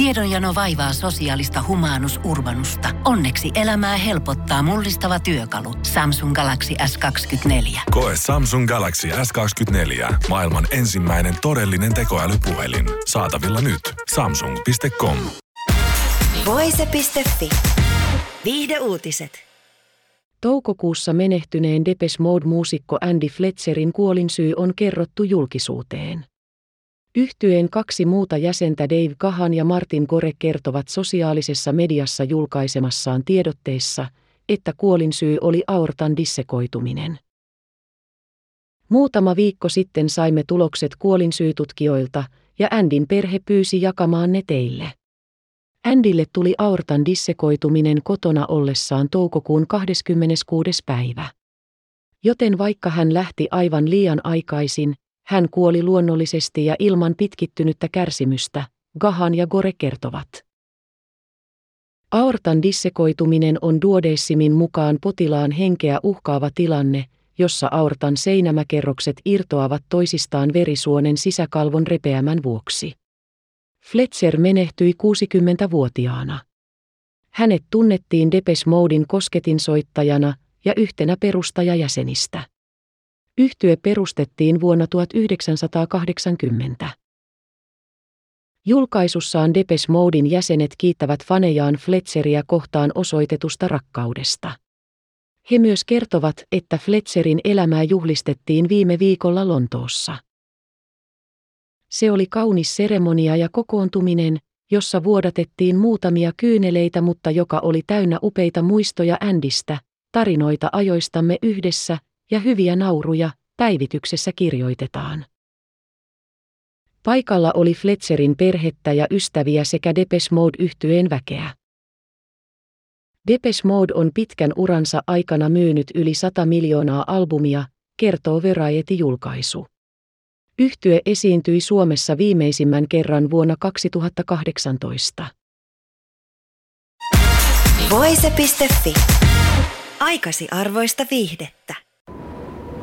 Tiedonjano vaivaa sosiaalista humanus urbanusta. Onneksi elämää helpottaa mullistava työkalu. Samsung Galaxy S24. Koe Samsung Galaxy S24. Maailman ensimmäinen todellinen tekoälypuhelin. Saatavilla nyt. Samsung.com. Voise.fi. Viihde uutiset. Toukokuussa menehtyneen Depes Mode-muusikko Andy Fletcherin kuolinsyy on kerrottu julkisuuteen. Yhtyeen kaksi muuta jäsentä Dave Kahan ja Martin Gore kertovat sosiaalisessa mediassa julkaisemassaan tiedotteessa, että kuolinsyy oli aortan dissekoituminen. Muutama viikko sitten saimme tulokset kuolinsyytutkijoilta ja Andin perhe pyysi jakamaan ne teille. Andille tuli aortan dissekoituminen kotona ollessaan toukokuun 26. päivä. Joten vaikka hän lähti aivan liian aikaisin, hän kuoli luonnollisesti ja ilman pitkittynyttä kärsimystä, Gahan ja Gore kertovat. Aortan dissekoituminen on duodessimin mukaan potilaan henkeä uhkaava tilanne, jossa aortan seinämäkerrokset irtoavat toisistaan verisuonen sisäkalvon repeämän vuoksi. Fletcher menehtyi 60-vuotiaana. Hänet tunnettiin Depes Modin kosketinsoittajana ja yhtenä perustajajäsenistä. Yhtye perustettiin vuonna 1980. Julkaisussaan Depes Modin jäsenet kiittävät fanejaan Fletcheria kohtaan osoitetusta rakkaudesta. He myös kertovat, että Fletcherin elämää juhlistettiin viime viikolla Lontoossa. Se oli kaunis seremonia ja kokoontuminen, jossa vuodatettiin muutamia kyyneleitä, mutta joka oli täynnä upeita muistoja Ändistä, tarinoita ajoistamme yhdessä ja hyviä nauruja, päivityksessä kirjoitetaan. Paikalla oli Fletcherin perhettä ja ystäviä sekä Depes Mode-yhtyeen väkeä. Depes Mode on pitkän uransa aikana myynyt yli 100 miljoonaa albumia, kertoo Variety-julkaisu. Yhtye esiintyi Suomessa viimeisimmän kerran vuonna 2018. Voise.fi. Aikasi arvoista viihdettä.